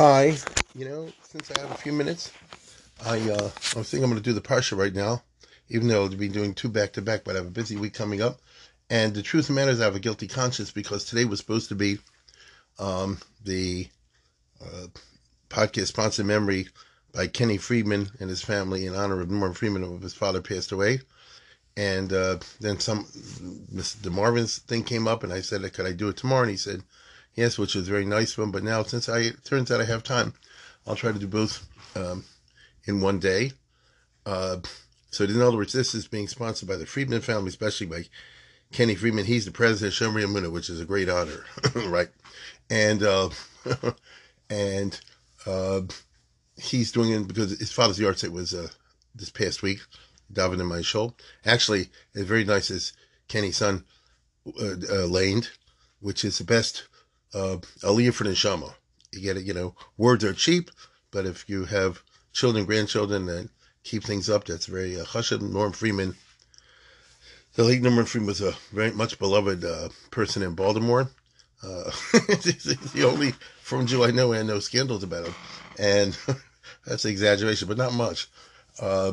Hi. You know, since I have a few minutes, I uh, I think I'm going to do the parsha right now, even though I'll be doing two back to back. But I have a busy week coming up, and the truth of the matter is I have a guilty conscience because today was supposed to be um, the uh, podcast sponsored memory by Kenny Friedman and his family in honor of Norman Friedman, of his father passed away. And uh, then some, Mr. DeMarvin's thing came up, and I said, "Could I do it tomorrow?" And he said, "Yes," which was very nice of him. But now, since I turns out I have time, I'll try to do both um, in one day. Uh, so, in other words, this is being sponsored by the Friedman family, especially by Kenny Friedman. He's the president of Shomrei Emunah, which is a great honor, right? And uh, and uh, he's doing it because his father's yahrzeit was uh, this past week. David and my show. Actually, it's very nice as Kenny's son uh, uh, laned, which is the best uh, aliyah for neshama. You get it, you know, words are cheap, but if you have children, grandchildren that keep things up, that's very uh, chashuv. Norm Friedman, the late Norman Friedman was a very much beloved uh, person in Baltimore. Uh, the only from Jew I know and no scandals about him, and that's an exaggeration, but not much. Uh,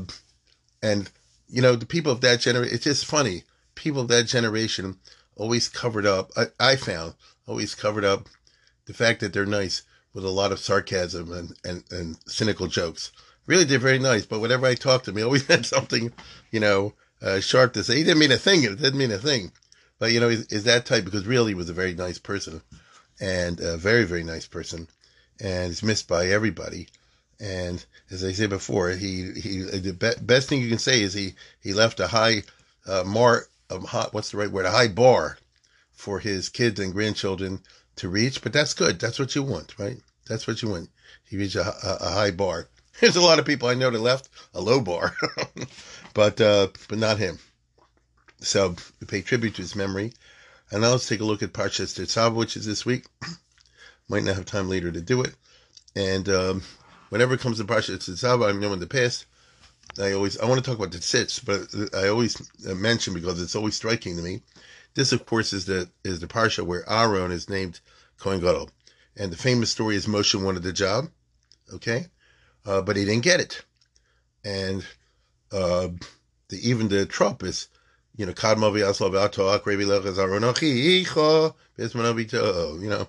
and you know, the people of that generation, it's just funny. People of that generation always covered up. I, I found always covered up the fact that they're nice with a lot of sarcasm and, and, and cynical jokes. Really, they're very nice, but whenever I talked to them, he always had something, you know, uh, sharp to say. He didn't mean a thing. It didn't mean a thing. But, you know, he's, he's that type because really he was a very nice person and a very, very nice person. And he's missed by everybody. And as I said before, he, he the be- best thing you can say is he, he left a high uh, um, hot, what's the right word, a high bar for his kids and grandchildren to reach. But that's good. That's what you want, right? That's what you want. He reached a, a, a high bar. There's a lot of people I know that left a low bar, but uh, but not him. So we pay tribute to his memory. And now let's take a look at Parshas Tetzaveh, which is this week. Might not have time later to do it. And um, whenever it comes to Parshas Tetzaveh, I know in the past, I always I want to talk about the tzitz, but I always mention because it's always striking to me. This, of course, is the is the parsha where Aaron is named Kohen Gadol, and the famous story is Moshe wanted the job, okay, uh, but he didn't get it, and uh, the, even the trump is you know, you know.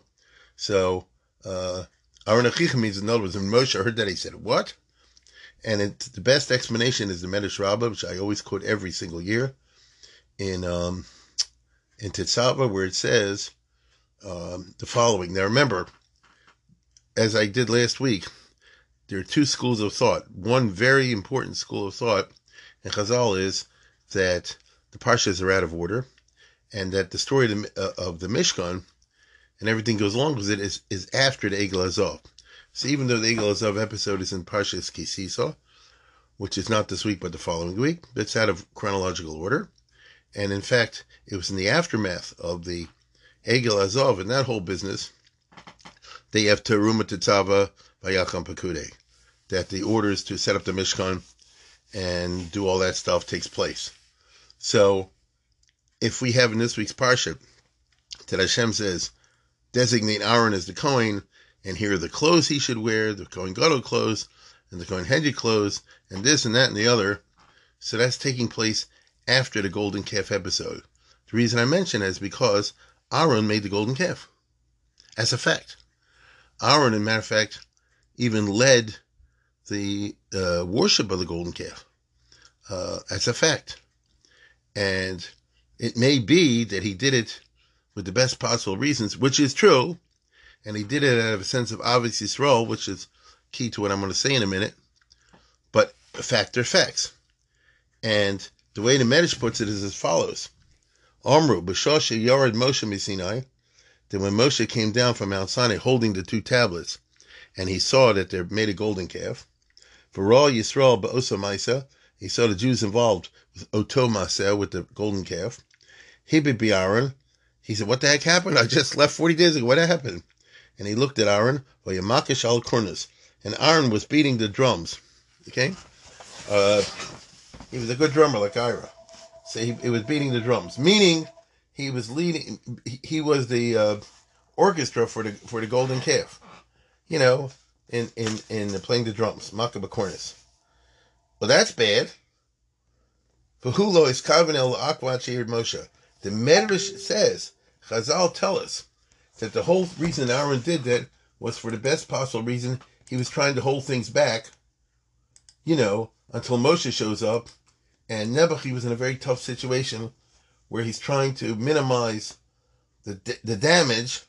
So, uh, aronachicha means, in other words, when Moshe heard that, he said, what? And it, the best explanation is the Medrash Rabbah, which I always quote every single year, in, um, in Tetzaveh, where it says, um, the following. Now remember, as I did last week, there are two schools of thought. One very important school of thought in Chazal is that the parshas are out of order, and that the story of the, uh, of the Mishkan and everything goes along with it is, is after the Egel Azov. So even though the Egel Azov episode is in Parshas Kisisa, which is not this week but the following week, it's out of chronological order. And in fact, it was in the aftermath of the Egel Azov and that whole business, they have Teruma Tetzava Vayakhel Pakude, that the orders to set up the Mishkan and do all that stuff takes place. So, if we have in this week's parsha that Hashem says, designate Aaron as the Kohen, and here are the clothes he should wear, the Kohen Gadol clothes, and the Kohen Hedge clothes, and this and that and the other. So that's taking place after the golden calf episode. The reason I mention is because Aaron made the golden calf. As a fact. Aaron, in matter of fact, even led the uh, worship of the golden calf. Uh, as a fact. And it may be that he did it with the best possible reasons, which is true. And he did it out of a sense of Ahavas Yisrael, which is key to what I'm going to say in a minute. But fact are facts. And the way the Medrash puts it is as follows. Omru, B'shosha Yored Moshe Misinai, then when Moshe came down from Mount Sinai holding the two tablets, and he saw that they made a golden calf, for all Yisrael ba'osa he saw the Jews involved with Oto with the golden calf. Be Aaron. He said, What the heck happened? I just left 40 days ago. What happened? And he looked at Aaron, Vayamakish al Kornus. And Aaron was beating the drums. Okay? Uh, he was a good drummer like Ira. So he, he was beating the drums, meaning he was leading. He, he was the uh, orchestra for the for the Golden Calf. You know, in in in playing the drums, Makaba Cornus. Well, that's bad. For Hulo is Kavanel Akwachir Moshe. The Medrash says, Chazal tell us that the whole reason Aaron did that was for the best possible reason. He was trying to hold things back, you know, until Moshe shows up. And Nebuchadnezzar was in a very tough situation where he's trying to minimize the, the damage,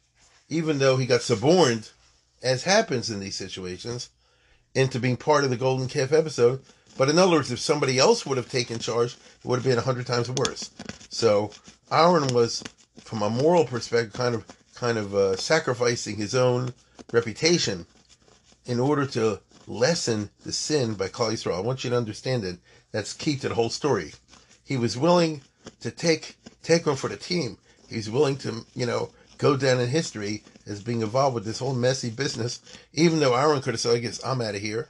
even though he got suborned, as happens in these situations, into being part of the Golden Calf episode. But in other words, if somebody else would have taken charge, it would have been a hundred times worse. So Aaron was, from a moral perspective, kind of kind of uh, sacrificing his own reputation in order to lessen the sin by Klal. I want you to understand it. That's key to the whole story. He was willing to take take one for the team. He's willing to, you know, go down in history as being involved with this whole messy business, even though Aaron could have said, I guess I'm out of here.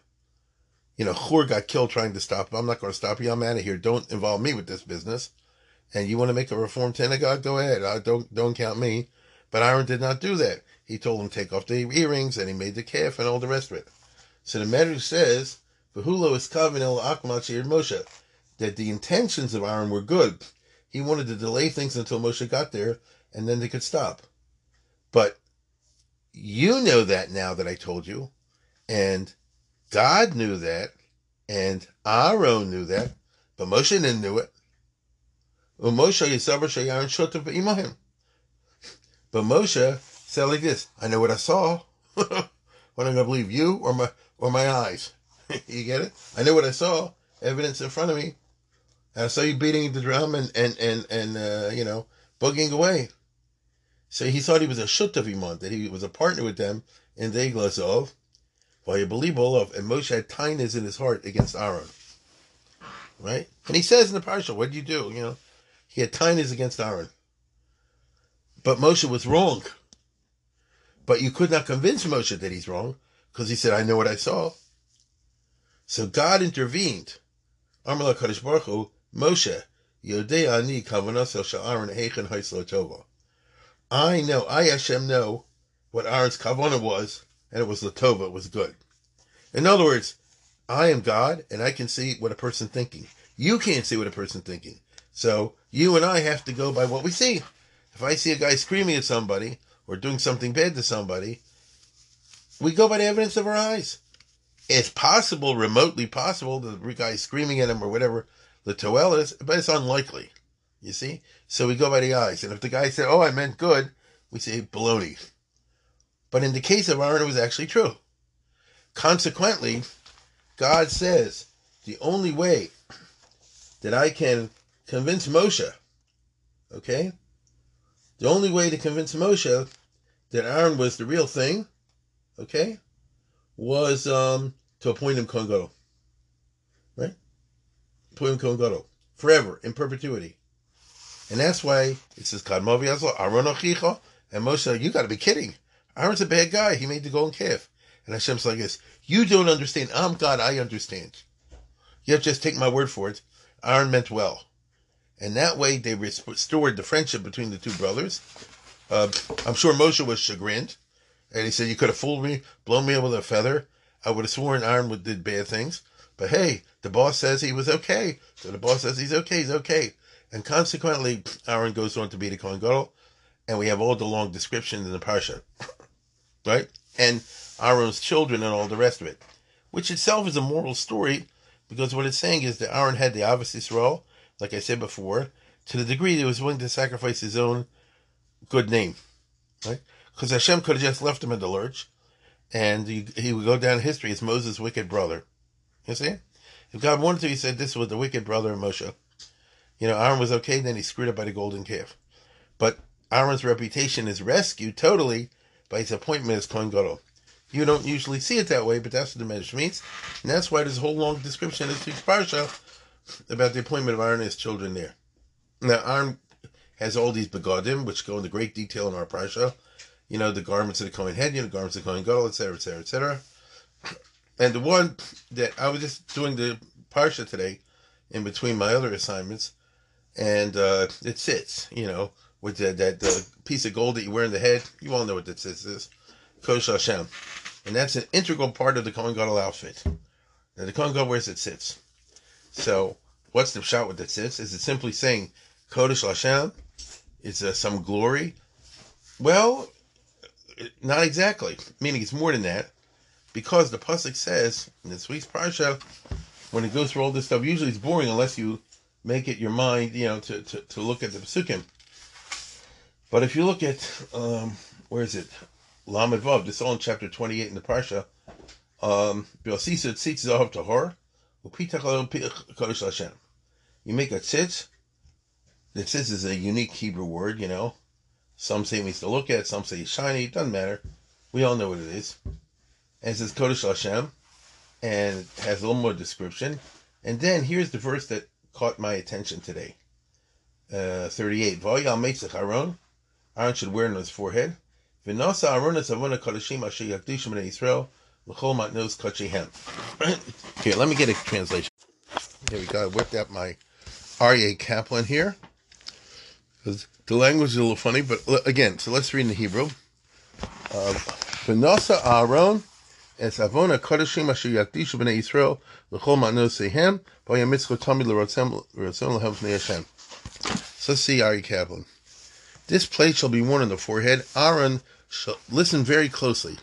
You know, Hur got killed trying to stop him. I'm not going to stop you. I'm out of here. Don't involve me with this business. And you want to make a reform synagogue? Go ahead. I don't don't count me. But Aaron did not do that. He told him to take off the earrings and he made the calf and all the rest of it. So the Medrash says, "V'hulo is kavin el akmal Moshe," that the intentions of Aaron were good he wanted to delay things until Moshe got there, and then they could stop. But you know that now that I told you, and God knew that, and Aaron knew that, but Moshe didn't know it. But Moshe said like this: I know what I saw. what am I to believe, you or my or my eyes? you get it? I know what I saw, evidence in front of me. I saw you beating the drum and and and and uh, you know boogieing away. So he thought he was a shutavimon, that he was a partner with them in the Iglazov. While you believe of, and Moshe had tightness in his heart against Aaron. Right? And he says in the parsha, what did you do? You know, he had tightness against Aaron. But Moshe was wrong. But you could not convince Moshe that he's wrong, because he said, I know what I saw. So God intervened. Amar Kadosh Baruch Hu, Moshe, Yodei Ani Kavanasel Sha'aron Heichen Haislo. I know, I Hashem know what Aaron's kavanah was, and it was Latova, it was good. In other words, I am God, and I can see what a person's thinking. You can't see what a person's thinking. So you and I have to go by what we see. If I see a guy screaming at somebody or doing something bad to somebody, we go by the evidence of our eyes. It's possible, remotely possible, that the guy screaming at him or whatever the toel is, but it's unlikely. You see? So we go by the eyes. And if the guy said, Oh, I meant good, we say baloney. But in the case of Aaron, it was actually true. Consequently, God says the only way that I can convince Moshe, okay? The only way to convince Moshe that Aaron was the real thing, okay, was um, to appoint him Kohen Gadol. Right? Appoint him Kohen Gadol. Forever, in perpetuity. And that's why it says, Kadmovi Aaron and Moshe, you gotta be kidding. Aaron's a bad guy. He made the golden calf. And Hashem's like this, you don't understand. I'm God, I understand. You have to just take my word for it. Aaron meant well. And that way they restored the friendship between the two brothers. Uh, I'm sure Moshe was chagrined. And he said, You could have fooled me, blown me up with a feather. I would have sworn Aaron did bad things. But hey, the boss says he was okay. So the boss says he's okay, he's okay. And consequently, Aaron goes on to be the Kohen Gadol. And we have all the long descriptions in the Parsha. right? And Aaron's children and all the rest of it. Which itself is a moral story because what it's saying is that Aaron had the Ahavas Yisrael, like I said before, to the degree that he was willing to sacrifice his own good name. Right? Because Hashem could have just left him in the lurch, and he, he would go down in history as Moses' wicked brother. You see? If God wanted to, he said this was the wicked brother of Moshe. You know, Aaron was okay, then he screwed up by the golden calf. But Aaron's reputation is rescued totally by his appointment as Kohen Gadol. You don't usually see it that way, but that's what the Medrash means, and that's why there's a whole long description in this week's parsha about the appointment of Aaron and his children there. Now, Aaron has all these begodim, which go into great detail in our parsha. You know, the garments of the Kohen head, you know, the garments of the Kohen Gadol, etc., etc., etc. And the one that I was just doing the parsha today, in between my other assignments, and uh, it sits, you know, with the, that the piece of gold that you wear in the head. You all know what that sits is. Kodesh Hashem. And that's an integral part of the Kohen Gadol outfit. Now, the Kohen Gadol wears it sits. So, what's the shot with it sits? Is it simply saying Kodesh Hashem? Is some glory? Well, not exactly. Meaning it's more than that. Because the Pasuk says in this week's Parsha, when it goes through all this stuff, usually it's boring unless you make it your mind, you know, to, to, to look at the Pasukim. But if you look at, um, where is it? Lamed Vav, this is all in chapter 28 in the Parsha. Um, you make a tzitz. The tzitz is a unique Hebrew word, you know. Some say it means to look at, some say shiny, it doesn't matter. We all know what it is. And it says Kodesh Hashem, and it has a little more description. And then here's the verse that caught my attention today. Uh, 38. Aaron should wear it on his forehead. Kodashim asher yakdishim b'nei Yisrael l'chol matnos kachihem. Here, let me get a translation. Here we go. I whipped out my Aryeh Kaplan here. The language is a little funny, but again, so let's read in the Hebrew. Um, V'nasa Aaron es avona kodashim asher yakdishu b'nei Yisrael l'chol matnosehem b'yam mitzvah tamid l'rotzem l'hem b'nei Hashem. So let's see Aryeh Kaplan. This plate shall be worn on the forehead. Aaron shall, listen very closely.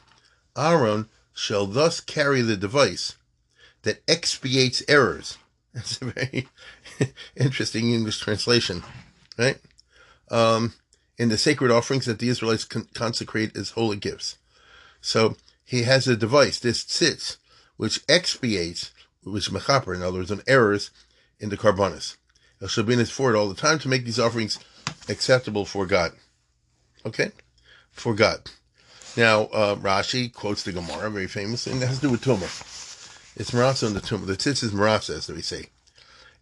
Aaron shall thus carry the device that expiates errors. That's a very interesting English translation, right? Um, in the sacred offerings that the Israelites con- consecrate as holy gifts. So he has a device, this sits, which expiates, which mechaper, in other words, on errors in the karbonis. El Shabin is for it all the time to make these offerings acceptable for God. Okay? For God. Now, uh, Rashi quotes the Gemara, very famous, and it has to do with Tumah. It's Maratza in the Tumah. The tzitz is Maratza, as we say.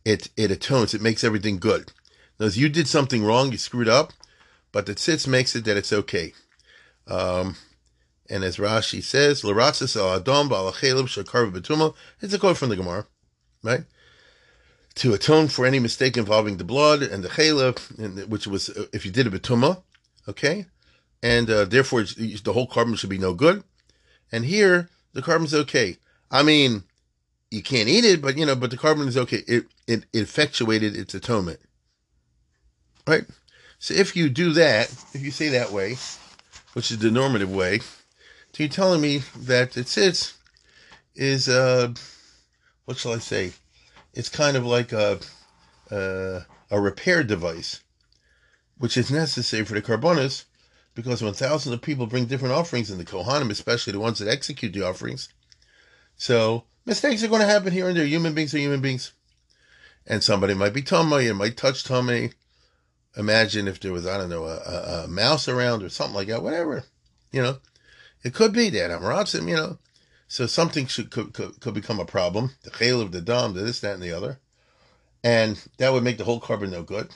It, it atones, it makes everything good. Now, if you did something wrong, you screwed up, but the tzitz makes it that it's okay. Um, and as Rashi says, Laratzis al Adom ba'alachelim shakar betumah. It's a quote from the Gemara, right? to atone for any mistake involving the blood and the chayla, which was uh, if you did a betuma, okay, and uh, therefore the whole carbon should be no good. And here the carbon's okay. I mean, you can't eat it, but you know, but the carbon is okay. It it, effectuated its atonement, right? So if you do that, if you say that way, which is the normative way, so you're telling me that it sits is uh, what shall I say? it's kind of like a, a, a repair device, which is necessary for the carbonis, because when thousands of people bring different offerings in the Kohanim, especially the ones that execute the offerings, so mistakes are going to happen here and there. Human beings are human beings. And somebody might be tummy, it might touch tummy. Imagine if there was, I don't know, a, a, a mouse around or something like that, whatever. You know, it could be that I'm you know. So something should could, could, could become a problem. The chayil of the dam, the this, that, and the other. And that would make the whole carbon no good.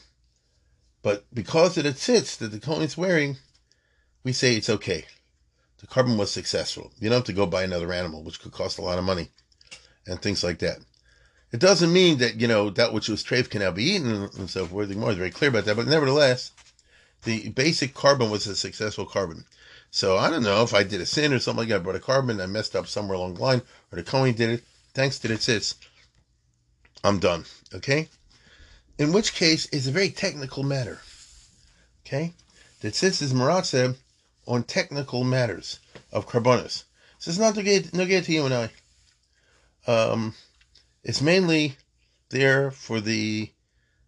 But because of the tzitz that the Kohen's wearing, we say it's okay. The carbon was successful. You don't have to go buy another animal, which could cost a lot of money, and things like that. It doesn't mean that, you know, that which was trade can now be eaten and so forth. The Gemara is very clear about that. But nevertheless, the basic carbon was a successful carbon. So I don't know if I did a sin or something like that. I brought a carbon, I messed up somewhere along the line, or the Kohen did it. Thanks to the tzitz, I'm done. Okay? In which case, it's a very technical matter. Okay? The tzitz is maratze on technical matters of carbonis. So it's not no get, no to you and I. Um, it's mainly there for the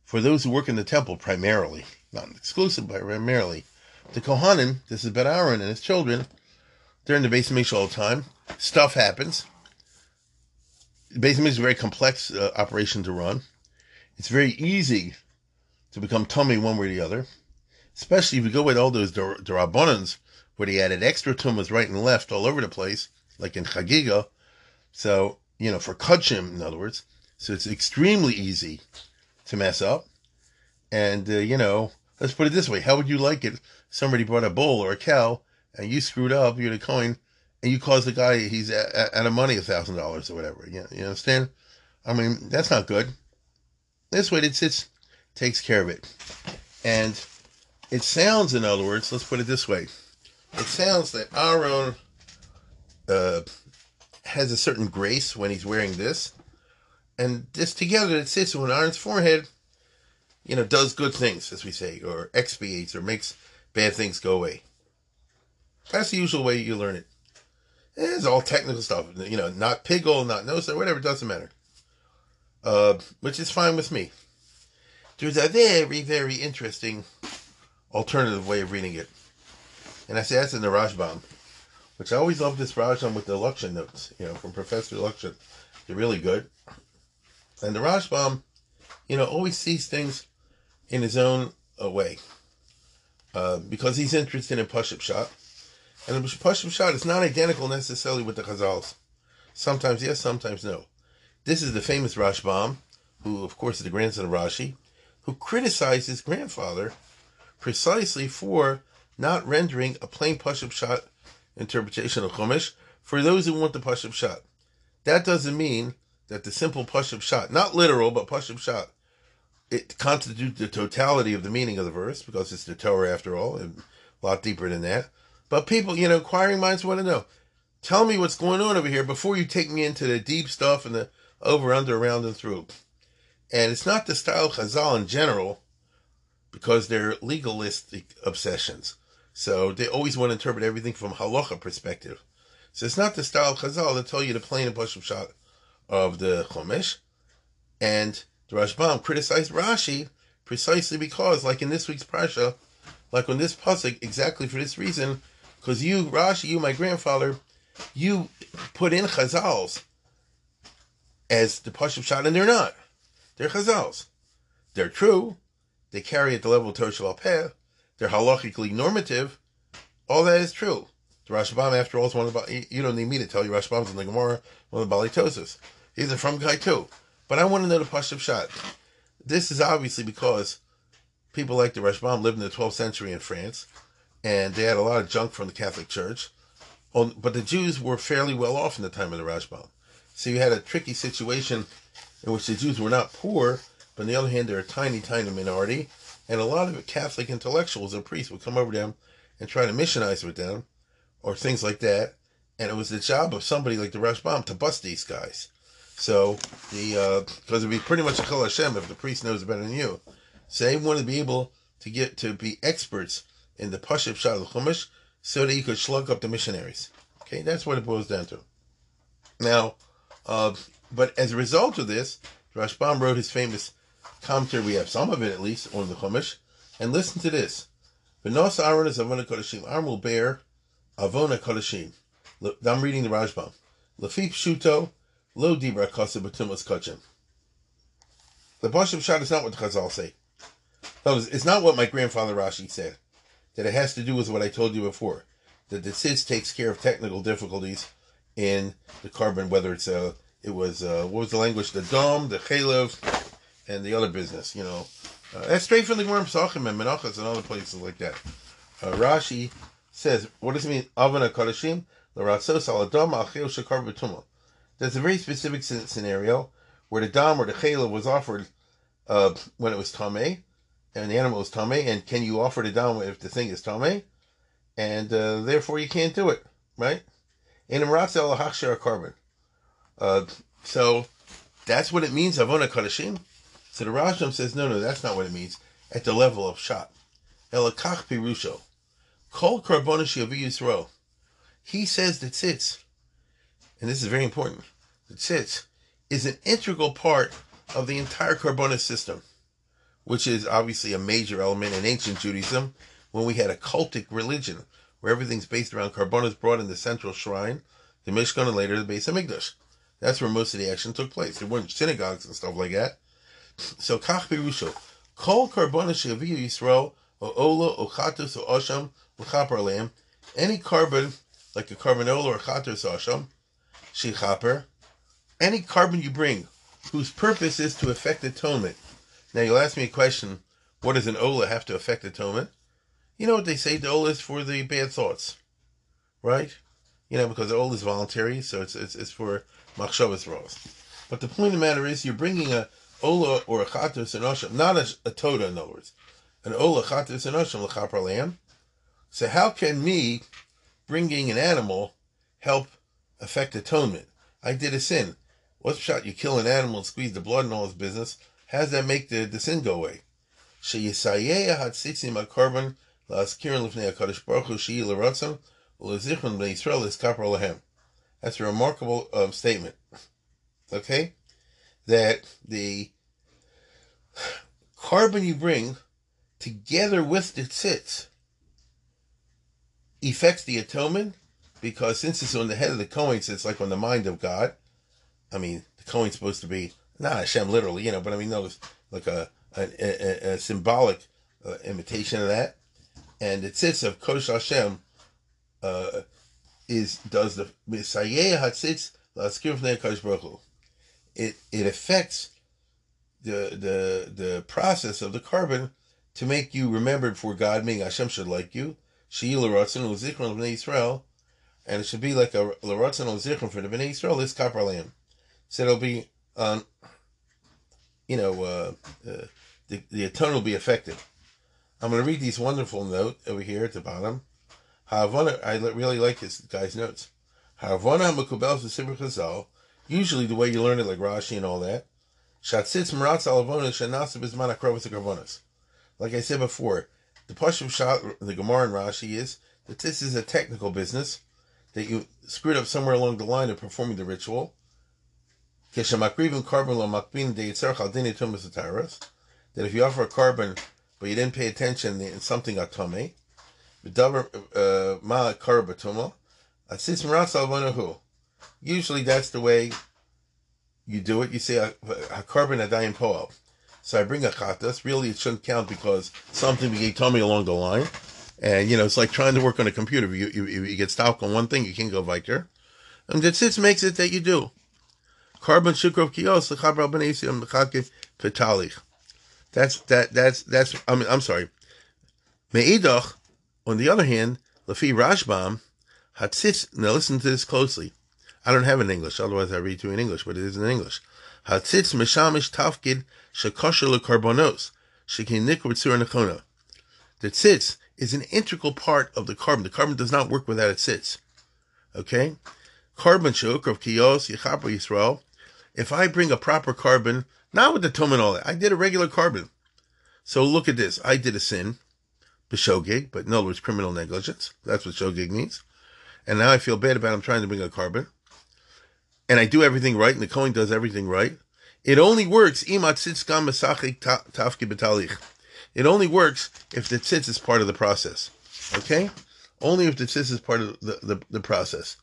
for those who work in the temple primarily, not exclusively, but primarily the Kohanim, this is about Aaron and his children, they're in the base of all the time. Stuff happens. The is a very complex uh, operation to run. It's very easy to become tummy one way or the other. Especially if you go with all those Darabonans where he added extra tumas right and left all over the place, like in Chagiga. So, you know, for Kudshim, in other words. So it's extremely easy to mess up. And, uh, you know, let's put it this way. How would you like it? Somebody brought a bull or a cow and you screwed up, you had a coin, and you caused the guy, he's out of money, a thousand dollars or whatever. You, you understand? I mean, that's not good. This way, it sits, takes care of it. And it sounds, in other words, let's put it this way. It sounds that Aaron uh, has a certain grace when he's wearing this. And this together, it sits on Aaron's forehead, you know, does good things, as we say, or expiates, or makes bad things go away. That's the usual way you learn it. It's all technical stuff, you know, not piggle, not no, so whatever, doesn't matter. Uh, which is fine with me. There's a very, very interesting alternative way of reading it. And I say that's in the Rashbam, which I always love this Rashbam with the Lockshin notes, you know, from Professor Lockshin. They're really good. And the Rashbam, you know, always sees things in his own uh, way. Uh, because he's interested in Pashup Shot. And the Pashim Shot is not identical necessarily with the Chazals. Sometimes yes, sometimes no. This is the famous Rashbam, who of course is the grandson of Rashi, who criticized his grandfather precisely for not rendering a plain Pashim Shot interpretation of Chumash for those who want the Pashim Shot. That doesn't mean that the simple Pashim Shot, not literal, but Pashim Shot, it constitutes the totality of the meaning of the verse, because it's the Torah after all, and a lot deeper than that. But people, you know, inquiring minds want to know. Tell me what's going on over here before you take me into the deep stuff and the over, under, around, and through. And it's not the style of Chazal in general, because they're legalistic obsessions. So they always want to interpret everything from halacha perspective. So it's not the style of Chazal to tell you the plain and push shot of the Chumash. And the Rashbam criticized Rashi precisely because, like in this week's Parsha, like on this pasuk, exactly for this reason, because you, Rashi, you, my grandfather, you put in chazals as the Pashup shot, and they're not. They're chazals. They're true. They carry at the level of Torah Shabbat Peh. They're halachically normative. All that is true. The Rashbam, after all, is one of the, you don't need me to tell you Rashbam's in the Gemara, one of the Balitosis. He's a from guy too. But I want to know the Pashup shot. This is obviously because people like the Rashbam lived in the 12th century in France and they had a lot of junk from the Catholic Church. But the Jews were fairly well off in the time of the Rashbam. So you had a tricky situation in which the Jews were not poor, but on the other hand, they're a tiny, tiny minority. And a lot of Catholic intellectuals and priests would come over to them and try to missionize with them, or things like that. And it was the job of somebody like the Rashbam to bust these guys. So the because uh, it'd be pretty much a Chol Hashem if the priest knows better than you. So they want to be able to get to be experts in the Pashup Shah of Chumash so that you could slug up the missionaries. Okay, that's what it boils down to. Now, uh, but as a result of this, Rashbam wrote his famous commentary, we have some of it at least, on the Chumash. And listen to this. Benos Aaron is Avona Kodashim. Aaron will bear Avona Kodashim. I'm reading the Rashbam. Lafip Shuto, Lo Dibra Kosa Batumas Kachim. The Pashup Shot is not what the Chazal say. It's not what my grandfather Rashi said that it has to do with what I told you before. That the tzitz takes care of technical difficulties in the carbon, whether it's a, uh, it was, uh, what was the language? The dom, the chalev, and the other business, you know. Uh, that's straight from the Gemara Pesachim and Menachos and other places like that. Uh, Rashi says, what does it mean? Avana Kadashim, L'ratzos al-adam al-chel shakar b'tumah. There's a very specific scenario where the dam or the chalev was offered uh, when it was tameh, and the animal was tame, and can you offer the dam if the thing is tame? And uh, therefore you can't do it, right? In Imratzel korban. Uh, so that's what it means, Avona Kadashim. So the Rashbam says, no, no, that's not what it means at the level of shot. Elakach Pirusho. Kol Karbonish Yavi Yisrael. He says that tzitz, and this is very important, the tzitz is an integral part of the entire Carbonus system which is obviously a major element in ancient Judaism, when we had a cultic religion, where everything's based around karbonas brought in the central shrine, the Mishkan, and later the Beis Hamikdash. That's where most of the action took place. There weren't synagogues and stuff like that. So, Kach Birusho, Kol Karbonas Shaviyu Yisrael or ola, or chatus, or osham, l'chaper aleim, any carbon, like a carbon ola or chatus osham, shechaper, any carbon you bring, whose purpose is to effect atonement. Now you'll ask me a question, what does an ola have to affect atonement? You know what they say, the ola is for the bad thoughts, right? You know, because the ola is voluntary, so it's, it's, it's for machshavas ross. But the point of the matter is, you're bringing a ola or a chatus and osham, not a, a toda in other words, an ola chatus and osham l'chapar lamb. So how can me bringing an animal help affect atonement? I did a sin. What's shot? You kill an animal and squeeze the blood and all this business. How does that make the, the sin go away? Sheyisayeya hatzitzim akarban la'askirin lifnei HaKadosh Baruch Hu sheyi l'ratzon u'lezichron b'nei Yisrael iskapar lahem. That's a remarkable um, statement. Okay? That the carbon you bring together with the tzitz affects the atonement because since it's on the head of the Kohen, it's like on the mind of God. I mean, the Kohen's supposed to be not Hashem literally, you know, but I mean, no, it's like a a, a, a symbolic uh, imitation of that. And the tzitz of Kodesh Hashem uh, is does the Misayeh Hatzitz Laskir Baruch Hu. It it affects the the the process of the carbon to make you remembered for God, meaning Hashem should like you. She'il Ratzon Uzichron Bnei Israel, and it should be like a Laratzon Uzichron for the Bnei Israel. This Kapar So it'll be on, you know, uh, uh, the the atonement will be affected. I'm going to read these wonderful note over here at the bottom. Havana, I really like this guy's notes. Havana Makubel Sibir Chazal. Usually the way you learn it, like Rashi and all that. Shatzitz Maratz Alavona Shanasa Bisman Akrovas Garbonas. Like I said before, the Pashim Shot, the Gemara and Rashi is that this is a technical business that you screwed up somewhere along the line of performing the ritual. That if you offer a carbon but you didn't pay attention in something atome, uh, ma karbatuma, Usually that's the way you do it. You say a carbon a adayim poel. So I bring a chatas. Really, it shouldn't count because something began told me along the line. And, you know, it's like trying to work on a computer. You, you, you get stuck on one thing, you can't go weiter. And the tzitz makes it that you do. Carbon shukrov kios, l'chabra benesium, l'chakiv petalich. That's, that, that's, that's, I mean, I'm sorry. Me'idach, on the other hand, Lafi Rashbam, Hatzitz, now listen to this closely. I don't have in English, otherwise I read to you in English, but it is in English. Hatzitz tafkid. The tzitz is an integral part of the carbon. The carbon does not work without its tzitz. Okay? Carbon shuk of kiyos yichapa Yisrael. If I bring a proper carbon, not with the tom and all that, I did a regular carbon. So look at this. I did a sin, b'shogig, but in other words, criminal negligence. That's what shogig means. And now I feel bad about I'm trying to bring a carbon. And I do everything right, and the Kohen does everything right. It only works it only works if the tzitz is part of the process. Okay? Only if the tzitz is part of the, the, the process.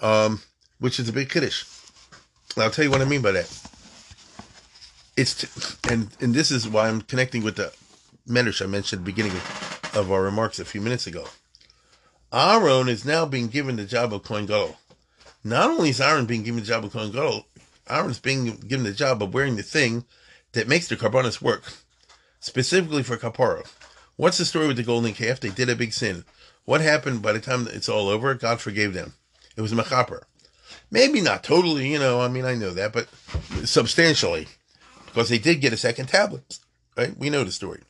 Um, which is a big kiddush. I'll tell you what I mean by that. It's t- and and this is why I'm connecting with the medrash I mentioned at the beginning of, our remarks a few minutes ago. Aaron is now being given the job of Kohen Gadol. Not only is Aaron being given the job of Kohen Gadol, Aaron's being given the job of wearing the thing that makes the karbonis work, specifically for kapara. What's the story with the golden calf? They did a big sin. What happened by the time it's all over? God forgave them. It was mechaper. Maybe not totally, you know, I mean, I know that, but substantially, because they did get a second tablet, right? We know the story.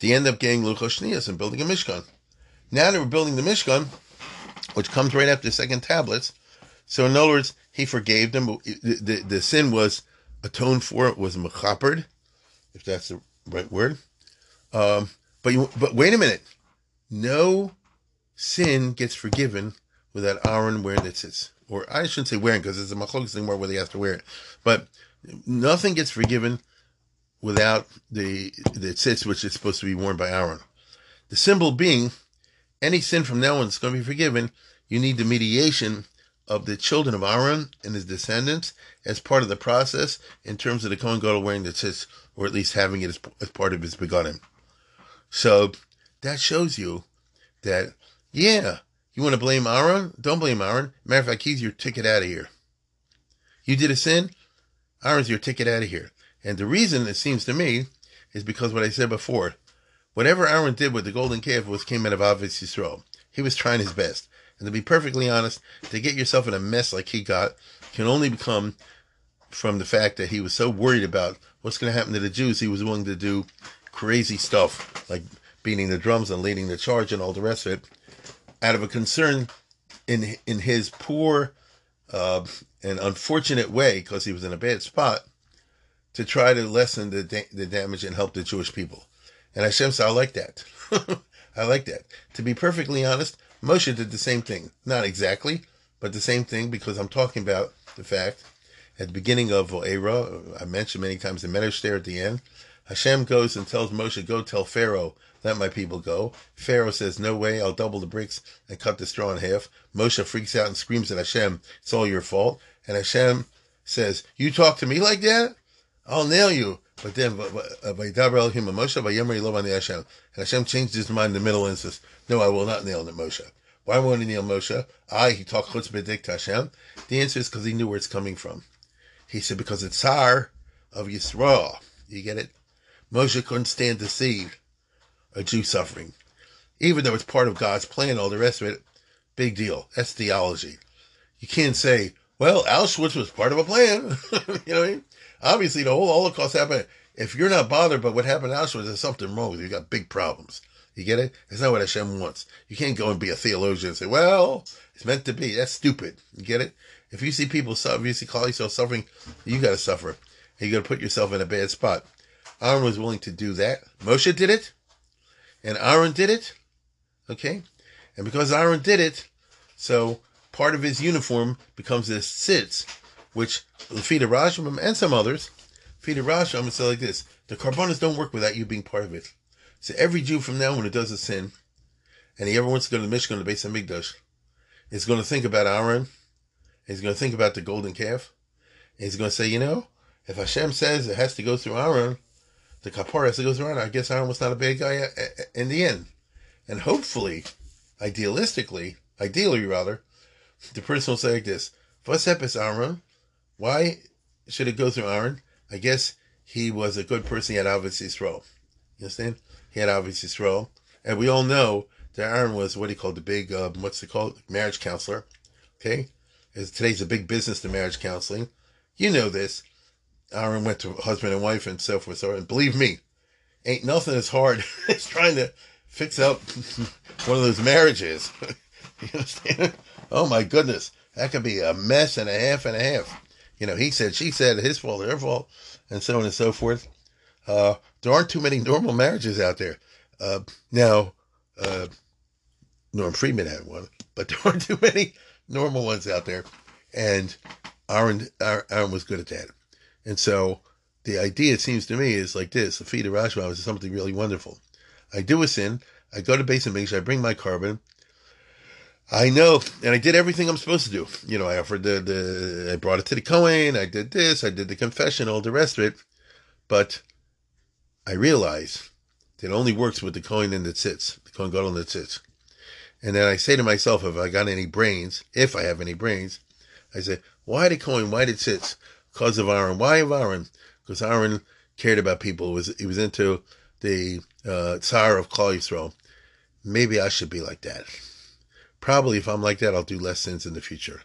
They end up getting Luchos and building a Mishkan. Now they were building the Mishkan, which comes right after the second tablets. So in other words, he forgave them. The, the, the sin was atoned for. It was mechapered, if that's the right word. Um, but you, but wait a minute. No sin gets forgiven without Aaron wearing the tzitz. Or I shouldn't say wearing because it's a machlokes thing where he has to wear it. But nothing gets forgiven without the the tzitz, which is supposed to be worn by Aaron. The symbol being any sin from now on is going to be forgiven. You need the mediation of the children of Aaron and his descendants as part of the process in terms of the Kohen Gadol wearing the tzitz, or at least having it as, as part of his begotten. So that shows you that, yeah, you want to blame Aaron? Don't blame Aaron. Matter of fact, he's your ticket out of here. You did a sin? Aaron's your ticket out of here. And the reason it seems to me is because what I said before. Whatever Aaron did with the golden calf was came out of Ahavas Yisrael. He was trying his best. And to be perfectly honest, to get yourself in a mess like he got can only become from the fact that he was so worried about what's going to happen to the Jews, he was willing to do crazy stuff like beating the drums and leading the charge and all the rest of it, out of a concern in in his poor uh, and unfortunate way, because he was in a bad spot, to try to lessen the da- the damage and help the Jewish people. And Hashem said, I like that. I like that. To be perfectly honest, Moshe did the same thing. Not exactly, but the same thing because I'm talking about the fact at the beginning of Era, I mentioned many times the Medrash there at the end, Hashem goes and tells Moshe, go tell Pharaoh, let my people go. Pharaoh says, no way, I'll double the bricks and cut the straw in half. Moshe freaks out and screams at Hashem, it's all your fault. And Hashem says, you talk to me like that? I'll nail you. But then, Vaydaber uh, Elohim Moshe, Vayemri Lo Hashem. And Hashem changed his mind in the middle and says, no, I will not nail Moshe. Why won't he nail Moshe? I, he talked chutz bedik to Hashem. The answer is because he knew where it's coming from. He said, because it's Tsar of Yisrael. You get it? Moshe couldn't stand to see a Jew suffering. Even though it's part of God's plan, all the rest of it, big deal. That's theology. You can't say, well, Auschwitz was part of a plan. you know what I mean? Obviously, the whole Holocaust happened. If you're not bothered by what happened in Auschwitz, there's something wrong with you. You got big problems. You get it? It's not what Hashem wants. You can't go and be a theologian and say, well, it's meant to be. That's stupid. You get it? If you see people suffer, if you see call yourself suffering, you got to suffer. And you got to put yourself in a bad spot. Aaron was willing to do that. Moshe did it, and Aaron did it. Okay, and because Aaron did it, so part of his uniform becomes this tzitz, which Lafita Rashbam and some others, Lafita would say like this: the carbonas don't work without you being part of it. So every Jew from now on who does a sin, and he ever wants to go to the Mishkan, the base of Migdash, is going to think about Aaron He's going to think about the golden calf. He's going to say, you know, if Hashem says it has to go through Aaron, the kapara has to go through Aaron. I guess Aaron was not a bad guy uh, uh, in the end. And hopefully, idealistically, ideally rather, the person will say like this: "Vosepis Aaron, why should it go through Aaron? I guess he was a good person. He had Ahavas Yisrael. You understand? He had Ahavas Yisrael, and we all know that Aaron was what he called the big, uh, what's it called, marriage counselor. Okay, is today's a big business the marriage counseling. You know this. Aaron went to husband and wife and so forth. And believe me, ain't nothing as hard as trying to fix up one of those marriages. you understand? Oh my goodness. That could be a mess and a half and a half. You know, he said, she said, his fault, her fault, and so on and so forth. Uh, there aren't too many normal marriages out there. Uh, now, uh, Norm Friedman had one, but there aren't too many normal ones out there. And Aaron, Aaron was good at that. And so the idea, it seems to me, is like this. The feed of Rashba is something really wonderful. I do a sin. I go to base and make sure I bring my korban. I know, and I did everything I'm supposed to do. You know, I offered the, the I brought it to the Kohen, I did this, I did the confession, all the rest of it. But I realize that it only works with the Kohen and the tzitz, the Kohen Gadol and the tzitz. And then I say to myself, if I got any brains, if I have any brains, I say, why did Cohen? Why did Sitz? Because of Aaron. Why of Aaron? Because Aaron cared about people. Was he was into the uh, Tsar of Klal Yisrael. Maybe I should be like that. Probably if I'm like that, I'll do less sins in the future.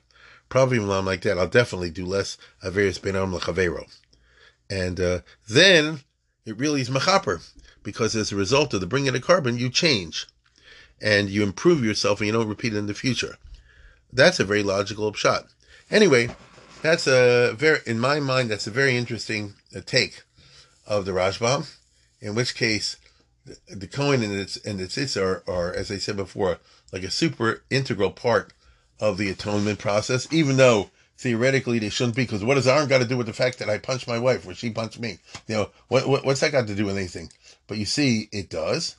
Probably when I'm like that, I'll definitely do less Averis Benam Lechavero. And uh, then it really is Mechaper, because as a result of the bringing of carbon, you change and you improve yourself and you don't repeat it in the future. That's a very logical shot. Anyway, that's a very, in my mind, that's a very interesting uh, take of the Rashbam. In which case, the, the Kohen and its and its its are, are, as I said before, like a super integral part of the atonement process. Even though theoretically they shouldn't be, because what does Aaron got to do with the fact that I punched my wife or she punched me? You know, what, what what's that got to do with anything? But you see, it does.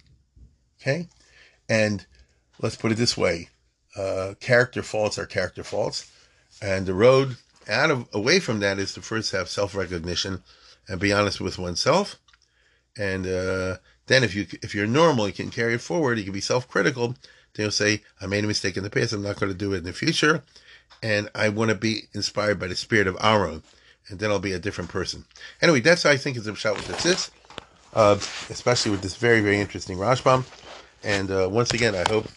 Okay, and let's put it this way uh, character faults are character faults. And the road out of away from that is to first have self recognition and be honest with oneself and uh, Then if you if you're normal, you can carry it forward. You can be self-critical. Then you'll say, "I made a mistake in the past. I'm not going to do it in the future." And I want to be inspired by the spirit of Aaron, and then I'll be a different person. Anyway, that's how I think is a shot with tzitz, uh, especially with this very very interesting Rashbam. And uh, once again, I hope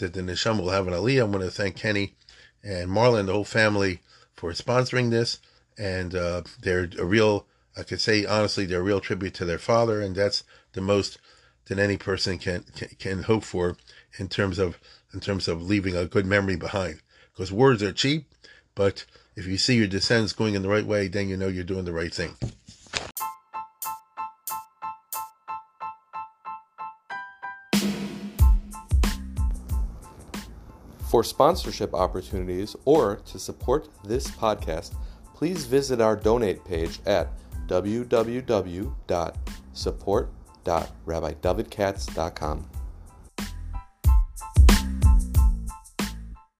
that the Nisham will have an aliyah. I want to thank Kenny and Marla and the whole family for sponsoring this. And uh, they're a real, I could say honestly, they're a real tribute to their father. And that's the most that any person can, can, can hope for in terms of in terms of leaving a good memory behind. Because words are cheap, but if you see your descendants going in the right way, then you know you're doing the right thing. For sponsorship opportunities or to support this podcast, please visit our donate page at www.support.rabbidavidkatz.com.